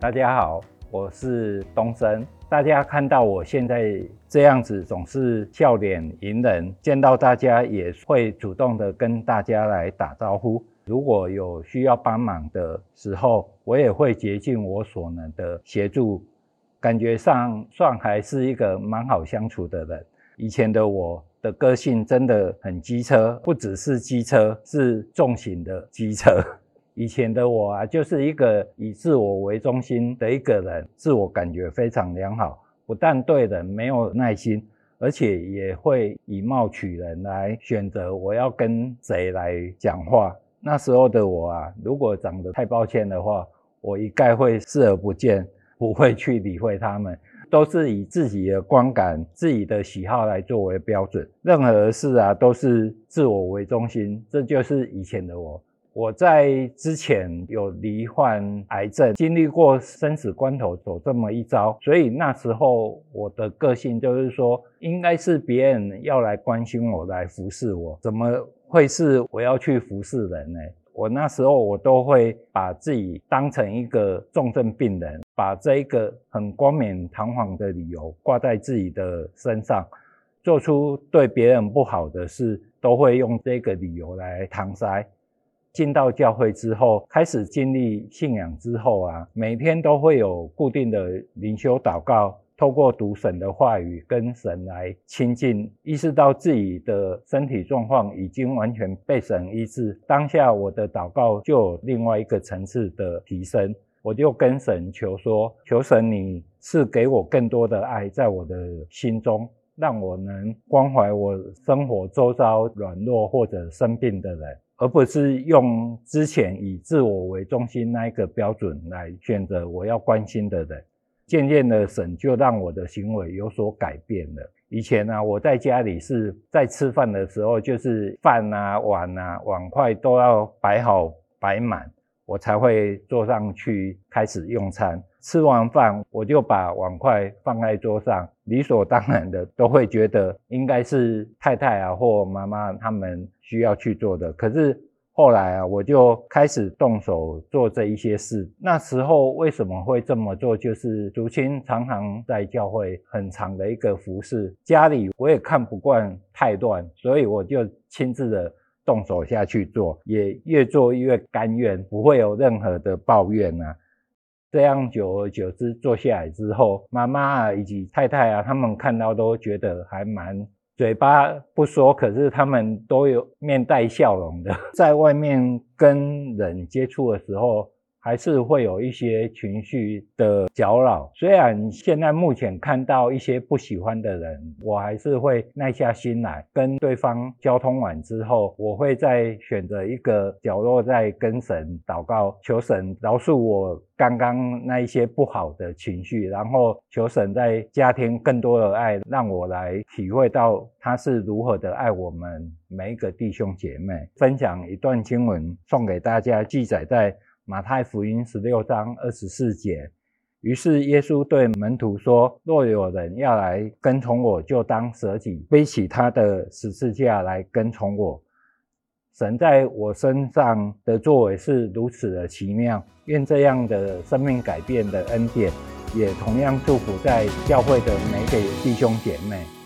大家好，我是东升。大家看到我现在这样子，总是笑脸迎人，见到大家也会主动的跟大家来打招呼。如果有需要帮忙的时候，我也会竭尽我所能的协助。感觉上算还是一个蛮好相处的人。以前的我的个性真的很机车，不只是机车，是重型的机车。以前的我啊，就是一个以自我为中心的一个人，自我感觉非常良好，不但对人没有耐心，而且也会以貌取人来选择我要跟谁来讲话。那时候的我啊，如果长得太抱歉的话，我一概会视而不见，不会去理会他们。都是以自己的观感、自己的喜好来作为标准，任何事啊都是自我为中心，这就是以前的我。我在之前有罹患癌症，经历过生死关头走这么一遭，所以那时候我的个性就是说，应该是别人要来关心我、来服侍我，怎么会是我要去服侍人呢？我那时候我都会把自己当成一个重症病人，把这一个很冠冕堂皇的理由挂在自己的身上，做出对别人不好的事，都会用这个理由来搪塞。进到教会之后，开始经历信仰之后啊，每天都会有固定的灵修祷告。透过读神的话语跟神来亲近，意识到自己的身体状况已经完全被神医治，当下我的祷告就有另外一个层次的提升，我就跟神求说：求神你赐给我更多的爱，在我的心中，让我能关怀我生活周遭软弱或者生病的人，而不是用之前以自我为中心那一个标准来选择我要关心的人。渐渐的，神就让我的行为有所改变了。以前呢、我在家里是在吃饭的时候，就是饭啊、碗啊、碗筷都要摆好摆满，我才会坐上去开始用餐。吃完饭，我就把碗筷放在桌上，理所当然的都会觉得应该是太太啊或妈妈他们需要去做的。可是。后来啊，我就开始动手做这一些事。那时候为什么会这么做？就是竹青常常在教会很长的一个服事，家里我也看不惯太乱，所以我就亲自的动手下去做，也越做越甘愿，不会有任何的抱怨啊。这样久而久之做下来之后，妈妈啊以及太太啊，他们看到都觉得还蛮。嘴巴不说，可是他们都有面带笑容的，在外面跟人接触的时候。还是会有一些情绪的搅扰。虽然现在目前看到一些不喜欢的人，我还是会耐下心来跟对方交通完之后，我会再选择一个角落，再跟神祷告，求神饶恕我刚刚那一些不好的情绪，然后求神在加添更多的爱，让我来体会到他是如何的爱我们每一个弟兄姐妹。分享一段经文送给大家，记载在。马太福音十六章二十四节，于是耶稣对门徒说：“若有人要来跟从我，就当舍己，背起他的十字架来跟从我。”神在我身上的作为是如此的奇妙，愿这样的生命改变的恩典，也同样祝福在教会的每个弟兄姐妹。